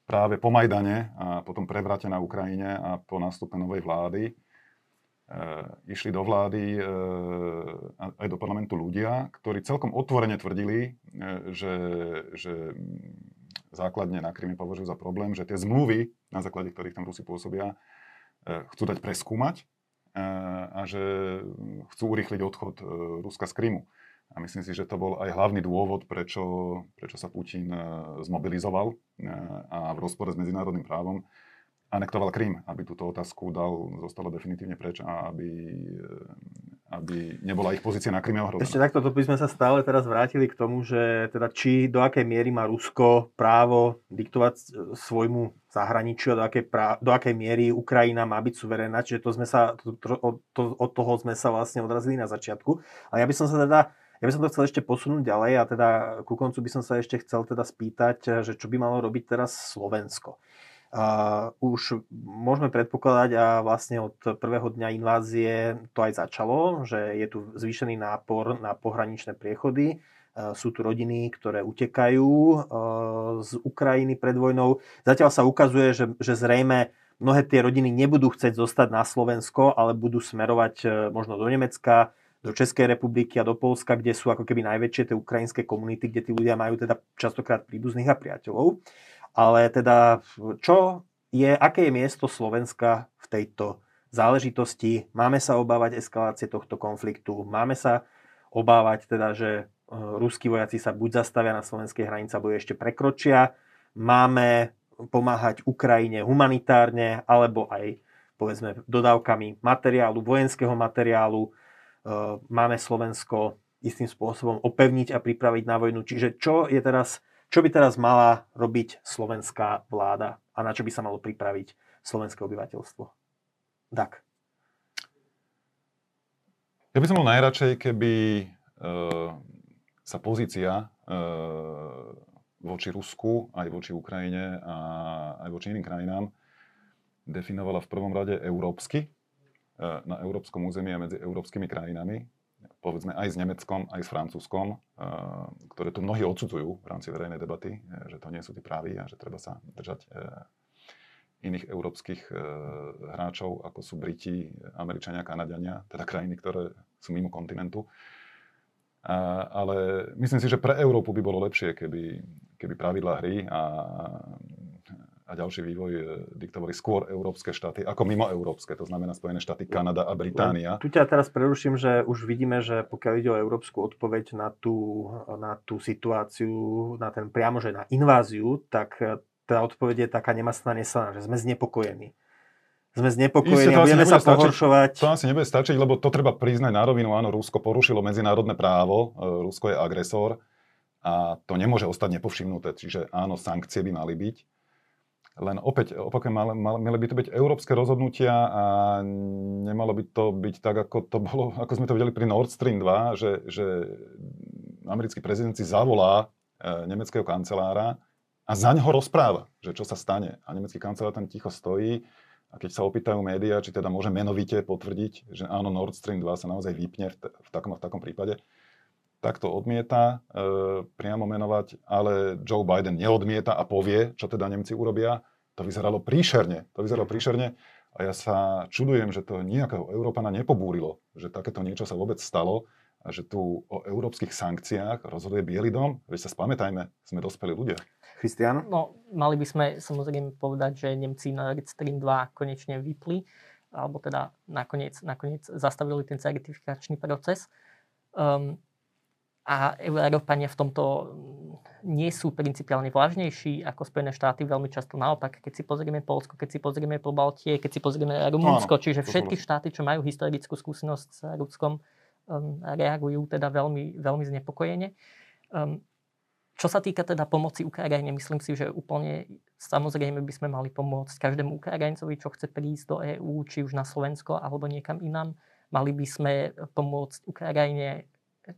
práve po Majdane a potom prevrate na Ukrajine a po nástupe novej vlády e, išli do vlády e, aj do parlamentu ľudia, ktorí celkom otvorene tvrdili, že, že základne na Kryme považujú za problém, že tie zmluvy, na základe ktorých tam Rusi pôsobia, chcú dať preskúmať a že chcú urýchliť odchod Ruska z Krymu. A myslím si, že to bol aj hlavný dôvod, prečo, prečo sa Putin zmobilizoval a v rozpore s medzinárodným právom anektoval Krym, aby túto otázku dal, zostalo definitívne preč a aby, e, aby nebola ich pozícia na Kryme ohrozená. Ešte takto to by sme sa stále teraz vrátili k tomu, že teda či do akej miery má Rusko právo diktovať svojmu zahraničiu a do akej, prá- do akej miery Ukrajina má byť suverénna, čiže to sme sa, to, to, od toho sme sa vlastne odrazili na začiatku. Ale ja by som sa teda ja by som to chcel ešte posunúť ďalej a teda ku koncu by som sa ešte chcel teda spýtať, že čo by malo robiť teraz Slovensko. Uh, už môžeme predpokladať a vlastne od prvého dňa invázie to aj začalo, že je tu zvýšený nápor na pohraničné priechody. Uh, sú tu rodiny, ktoré utekajú uh, z Ukrajiny pred vojnou. Zatiaľ sa ukazuje, že, že zrejme mnohé tie rodiny nebudú chcieť zostať na Slovensko, ale budú smerovať možno do Nemecka, do Českej republiky a do Polska, kde sú ako keby najväčšie tie ukrajinské komunity, kde tí ľudia majú teda častokrát príbuzných a priateľov. Ale teda čo je, aké je miesto Slovenska v tejto záležitosti? Máme sa obávať eskalácie tohto konfliktu? Máme sa obávať teda, že e, ruskí vojaci sa buď zastavia na slovenskej hranici, alebo ešte prekročia? Máme pomáhať Ukrajine humanitárne, alebo aj povedzme dodávkami materiálu, vojenského materiálu, Eh, máme Slovensko istým spôsobom opevniť a pripraviť na vojnu. Čiže čo, je teraz, čo by teraz mala robiť slovenská vláda a na čo by sa malo pripraviť slovenské obyvateľstvo? Tak. Ja by som bol najradšej, keby e, sa pozícia e, voči Rusku, aj voči Ukrajine a aj voči iným krajinám definovala v prvom rade európsky, E, na európskom území a medzi európskymi krajinami, povedzme aj s Nemeckom, aj s Francúzskom, e, ktoré tu mnohí odsudzujú v rámci verejnej debaty, e, že to nie sú tí právi a že treba sa držať iných európskych hráčov, ako sú Briti, Američania, Kanadiania, teda krajiny, ktoré sú mimo kontinentu. ale myslím si, že pre Európu by bolo lepšie, keby, keby pravidlá hry a a ďalší vývoj e, diktovali skôr európske štáty ako mimo európske, to znamená Spojené štáty, Kanada a Británia. Tu ťa teraz preruším, že už vidíme, že pokiaľ ide o európsku odpoveď na tú, na tú situáciu, na ten priamo, že na inváziu, tak e, tá odpoveď je taká nemastná neslaná, že sme znepokojení. Sme znepokojení a budeme sa stačiť, pohoršovať. To asi nebude stačiť, lebo to treba priznať na rovinu. Áno, Rusko porušilo medzinárodné právo, e, Rusko je agresor a to nemôže ostať nepovšimnuté. Čiže áno, sankcie by mali byť len opäť, opakujem, mali, by to byť európske rozhodnutia a nemalo by to byť tak, ako to bolo, ako sme to videli pri Nord Stream 2, že, že americký prezident si zavolá e, nemeckého kancelára a za neho rozpráva, že čo sa stane. A nemecký kancelár tam ticho stojí a keď sa opýtajú médiá, či teda môže menovite potvrdiť, že áno, Nord Stream 2 sa naozaj vypne v, t- v, takom, v takom prípade, takto odmieta e, priamo menovať, ale Joe Biden neodmieta a povie, čo teda Nemci urobia. To vyzeralo príšerne. To vyzeralo príšerne. A ja sa čudujem, že to nejakého Európana nepobúrilo, že takéto niečo sa vôbec stalo a že tu o európskych sankciách rozhoduje Bielý dom. Veď sa spamätajme, sme dospelí ľudia. Christian? No, mali by sme samozrejme povedať, že Nemci na Red Stream 2 konečne vypli, alebo teda nakoniec, nakoniec zastavili ten certifikačný proces. Um, a Európania v tomto nie sú principiálne vlažnejší ako Spojené štáty, veľmi často naopak. Keď si pozrieme Polsko, keď si pozrieme Pobaltie, keď si pozrieme Rumunsko, čiže všetky štáty, čo majú historickú skúsenosť s Ruskom, um, reagujú teda veľmi, veľmi znepokojene. Um, čo sa týka teda pomoci Ukrajine, myslím si, že úplne samozrejme by sme mali pomôcť každému Ukrajincovi, čo chce prísť do EÚ, či už na Slovensko alebo niekam inám. Mali by sme pomôcť Ukrajine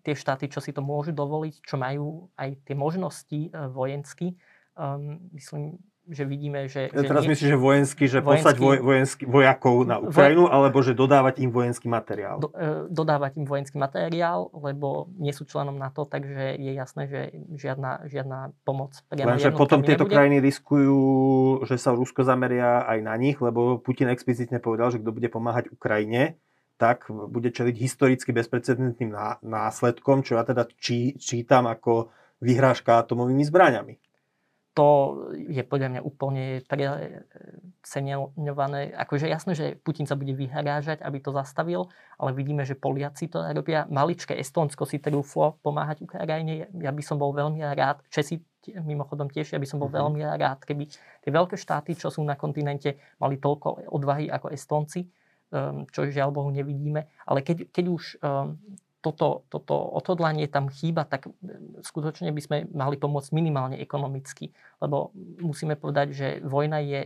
tie štáty, čo si to môžu dovoliť, čo majú aj tie možnosti e, vojensky. Um, myslím, že vidíme, že... Ja teraz že myslíš, že vojenský, že vojenský, poslať voj, vojenský, vojakov na Ukrajinu, vo, alebo že dodávať im vojenský materiál? Do, e, dodávať im vojenský materiál, lebo nie sú členom NATO, takže je jasné, že žiadna, žiadna pomoc priamo Lenže potom tieto nebude. krajiny riskujú, že sa Rusko zameria aj na nich, lebo Putin explicitne povedal, že kto bude pomáhať Ukrajine, tak bude čeliť historicky bezprecedentným následkom, čo ja teda čí, čítam ako vyhrážka atomovými zbraňami. To je podľa mňa úplne preceňované. Akože jasné, že Putin sa bude vyhrážať, aby to zastavil, ale vidíme, že Poliaci to robia. Maličké Estonsko si trúflo pomáhať Ukrajine. Ja by som bol veľmi rád, Česi mimochodom tiež, ja by som bol mm-hmm. veľmi rád, keby tie veľké štáty, čo sú na kontinente, mali toľko odvahy ako Estonci čo žiaľ Bohu nevidíme. Ale keď, keď už ehm, toto, toto odhodlanie tam chýba, tak ehm, skutočne by sme mali pomôcť minimálne ekonomicky. Lebo musíme povedať, že vojna je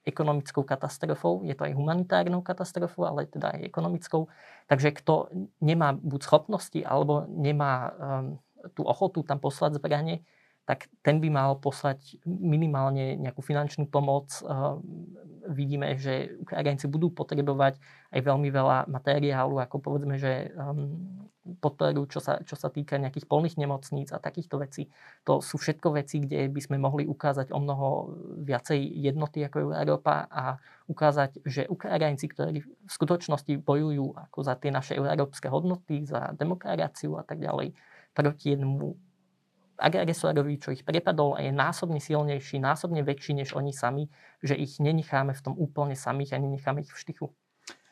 ekonomickou katastrofou, je to aj humanitárnou katastrofou, ale teda aj ekonomickou. Takže kto nemá buď schopnosti, alebo nemá um, tú ochotu tam poslať zbranie, tak ten by mal poslať minimálne nejakú finančnú pomoc. Ehm, vidíme, že Ukrajinci budú potrebovať aj veľmi veľa materiálu, ako povedzme, že ehm, podporu, čo sa, čo sa týka nejakých polných nemocníc a takýchto vecí. To sú všetko veci, kde by sme mohli ukázať o mnoho viacej jednoty ako Európa a ukázať, že Ukrajinci, ktorí v skutočnosti bojujú ako za tie naše európske hodnoty, za demokraciu a tak ďalej, proti jednému agresorovi, čo ich prepadol a je násobne silnejší, násobne väčší než oni sami, že ich nenecháme v tom úplne samých a nenecháme ich v štychu.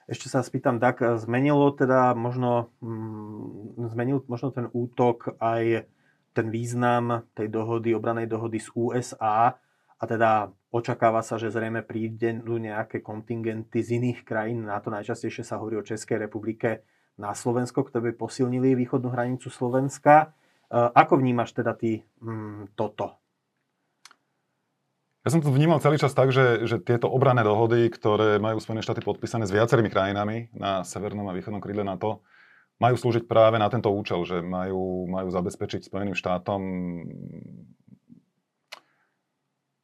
Ešte sa spýtam, tak zmenilo teda možno, mm, zmenil možno ten útok aj ten význam tej dohody, obranej dohody z USA a teda očakáva sa, že zrejme prídu nejaké kontingenty z iných krajín. Na to najčastejšie sa hovorí o Českej republike na Slovensko, ktoré by posilnili východnú hranicu Slovenska. Eh, ako vnímaš teda ty mm, toto? Ja som to vnímal celý čas tak, že, že tieto obrané dohody, ktoré majú Spojené štáty podpísané s viacerými krajinami na severnom a východnom krídle NATO, majú slúžiť práve na tento účel, že majú, majú zabezpečiť Spojeným štátom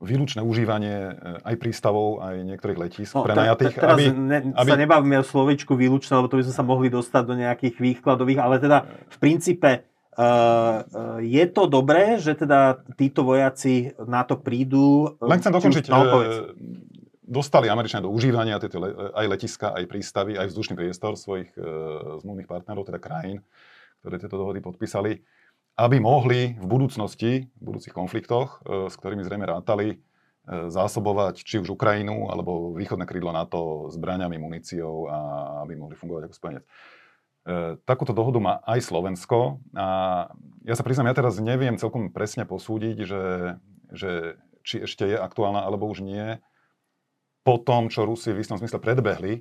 výlučné užívanie eh, aj prístavov, aj niektorých letísk no, prenajatých. Te, teraz aby, ne, aby... sa nebavíme o slovičku výlučné, lebo to by sme sa mohli dostať do nejakých výkladových, ale teda v princípe je to dobré, že teda títo vojaci na to prídu? Len chcem dokončiť. No, dostali Američania do užívania tieto aj letiska, aj prístavy, aj vzdušný priestor svojich uh, zmluvných partnerov, teda krajín, ktoré tieto dohody podpísali, aby mohli v budúcnosti, v budúcich konfliktoch, uh, s ktorými zrejme rátali, zásobovať či už Ukrajinu alebo východné krídlo NATO zbraniami, muníciou a aby mohli fungovať ako spojenec. E, takúto dohodu má aj Slovensko a ja sa priznám, ja teraz neviem celkom presne posúdiť, že, že či ešte je aktuálna alebo už nie. Po tom, čo Rusi v istom zmysle predbehli, e,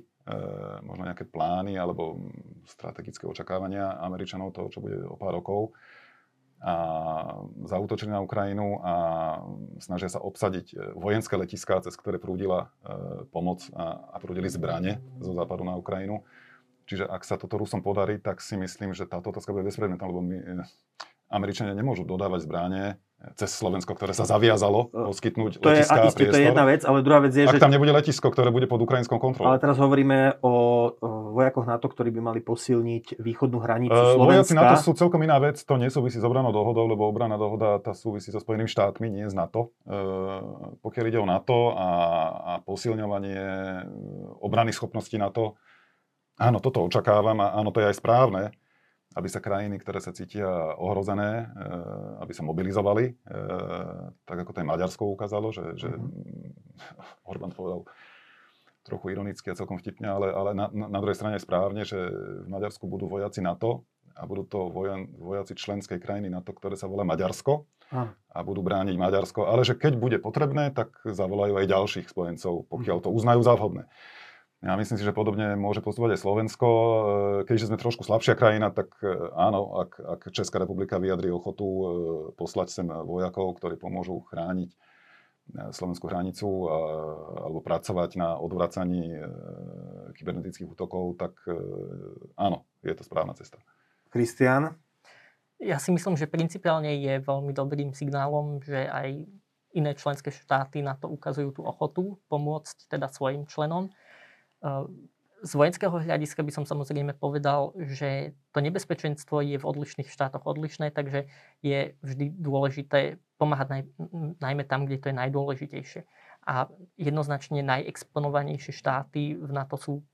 možno nejaké plány alebo strategické očakávania Američanov toho, čo bude o pár rokov, a zautočili na Ukrajinu a snažia sa obsadiť e, vojenské letiská, cez ktoré prúdila e, pomoc a, a prúdili zbranie zo západu na Ukrajinu. Čiže ak sa toto Rusom podarí, tak si myslím, že táto otázka bude bezpredmetná, lebo my, eh, Američania nemôžu dodávať zbranie cez Slovensko, ktoré sa zaviazalo eh, poskytnúť to letiská je, priestor. To je jedna vec, ale druhá vec je, ak že... tam nebude letisko, ktoré bude pod ukrajinskou kontrolou. Ale teraz hovoríme o, vojakoch NATO, ktorí by mali posilniť východnú hranicu Uh, Slovenska. vojaci NATO sú celkom iná vec, to nesúvisí s obranou dohodou, lebo obrana dohoda tá súvisí so Spojenými štátmi, nie s NATO. Uh, pokiaľ ide o NATO a, a posilňovanie obrany schopností NATO, áno, toto očakávam a áno, to je aj správne, aby sa krajiny, ktoré sa cítia ohrozené, uh, aby sa mobilizovali, uh, tak ako to aj Maďarsko ukázalo, že, že mm-hmm. [laughs] Orbán povedal, trochu ironicky a celkom vtipne, ale, ale na, na, druhej strane je správne, že v Maďarsku budú vojaci NATO a budú to vojan, vojaci členskej krajiny NATO, ktoré sa volá Maďarsko Áno. a budú brániť Maďarsko, ale že keď bude potrebné, tak zavolajú aj ďalších spojencov, pokiaľ to uznajú za vhodné. Ja myslím si, že podobne môže postupovať aj Slovensko. E, Keďže sme trošku slabšia krajina, tak e, áno, ak, ak Česká republika vyjadrí ochotu e, poslať sem vojakov, ktorí pomôžu chrániť slovenskú hranicu a, alebo pracovať na odvracaní kybernetických útokov, tak áno, je to správna cesta. Kristián? Ja si myslím, že principiálne je veľmi dobrým signálom, že aj iné členské štáty na to ukazujú tú ochotu pomôcť teda svojim členom. Z vojenského hľadiska by som samozrejme povedal, že to nebezpečenstvo je v odlišných štátoch odlišné, takže je vždy dôležité pomáhať naj, najmä tam, kde to je najdôležitejšie. A jednoznačne najexponovanejšie štáty v NATO sú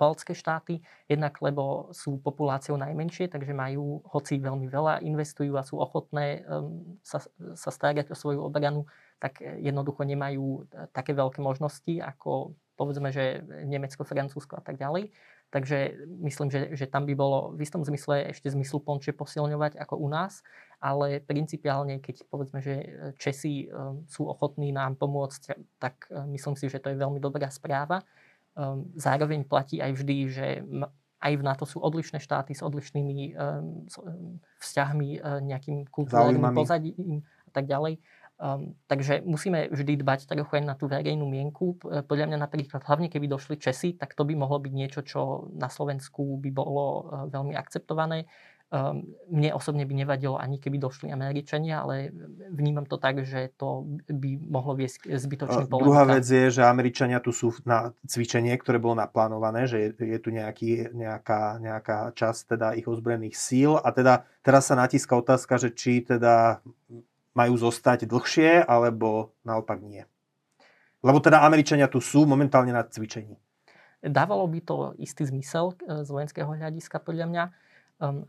baltské štáty, jednak lebo sú populáciou najmenšie, takže majú, hoci veľmi veľa investujú a sú ochotné sa, sa starať o svoju obranu, tak jednoducho nemajú také veľké možnosti ako povedzme, že Nemecko, Francúzsko a tak ďalej. Takže myslím, že, že tam by bolo v istom zmysle ešte zmyslu pončie posilňovať ako u nás, ale principiálne, keď povedzme, že Česi um, sú ochotní nám pomôcť, tak um, myslím si, že to je veľmi dobrá správa. Um, zároveň platí aj vždy, že aj v NATO sú odlišné štáty s odlišnými vzťahmi, nejakým kultúrnym pozadím a tak ďalej. Um, takže musíme vždy dbať trochu aj na tú verejnú mienku. Podľa mňa napríklad, hlavne keby došli Česi, tak to by mohlo byť niečo, čo na Slovensku by bolo uh, veľmi akceptované. Um, mne osobne by nevadilo ani keby došli Američania, ale vnímam to tak, že to by mohlo viesť k zbytočným polemikám. Druhá vec je, že Američania tu sú na cvičenie, ktoré bolo naplánované, že je, je tu nejaký, nejaká, nejaká časť teda ich ozbrojených síl a teda teraz sa natíska otázka, že či teda majú zostať dlhšie, alebo naopak nie? Lebo teda Američania tu sú momentálne na cvičení. Dávalo by to istý zmysel e, z vojenského hľadiska podľa mňa,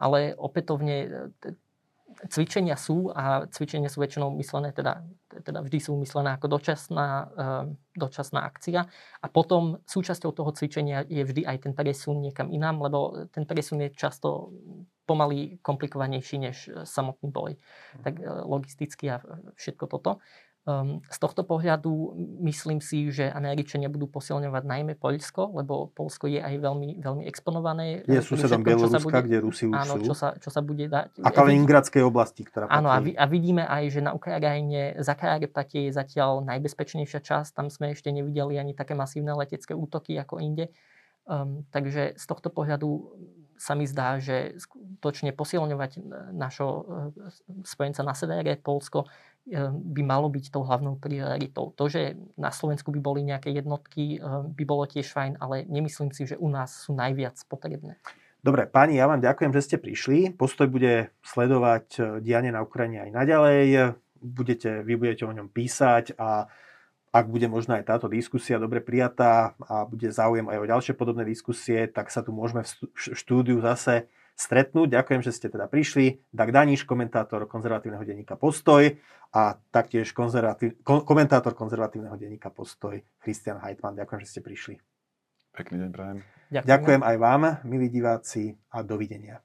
ale opätovne e, cvičenia sú a cvičenia sú väčšinou myslené, teda, teda vždy sú myslené ako dočasná, e, dočasná akcia a potom súčasťou toho cvičenia je vždy aj ten presun niekam inám, lebo ten presun je často pomaly komplikovanejší než samotný boj. Tak e, logisticky a všetko toto. Um, z tohto pohľadu myslím si, že Američania budú posilňovať najmä Poľsko, lebo Polsko je aj veľmi, veľmi exponované. Je susedom Bieloruska, kde Rusi už áno, sú. Čo sa, čo sa bude dať. A Kaliningradskej oblasti, ktorá Áno, a, a vidíme aj, že na Ukrajine za Karpatie je zatiaľ najbezpečnejšia časť. Tam sme ešte nevideli ani také masívne letecké útoky ako inde. Um, takže z tohto pohľadu sa mi zdá, že skutočne posilňovať našo e, spojenca na severe, Polsko, e, by malo byť tou hlavnou prioritou. To, že na Slovensku by boli nejaké jednotky, e, by bolo tiež fajn, ale nemyslím si, že u nás sú najviac potrebné. Dobre, páni, ja vám ďakujem, že ste prišli. Postoj bude sledovať dianie na Ukrajine aj naďalej. Budete, vy budete o ňom písať a ak bude možná aj táto diskusia dobre prijatá a bude záujem aj o ďalšie podobné diskusie, tak sa tu môžeme v štúdiu zase stretnúť. Ďakujem, že ste teda prišli. Dag Daniš, komentátor konzervatívneho denníka Postoj a taktiež konzervatív, komentátor konzervatívneho denníka Postoj Christian Heitmann. Ďakujem, že ste prišli. Pekný deň, prajem. Ďakujem. Ďakujem aj vám, milí diváci, a dovidenia.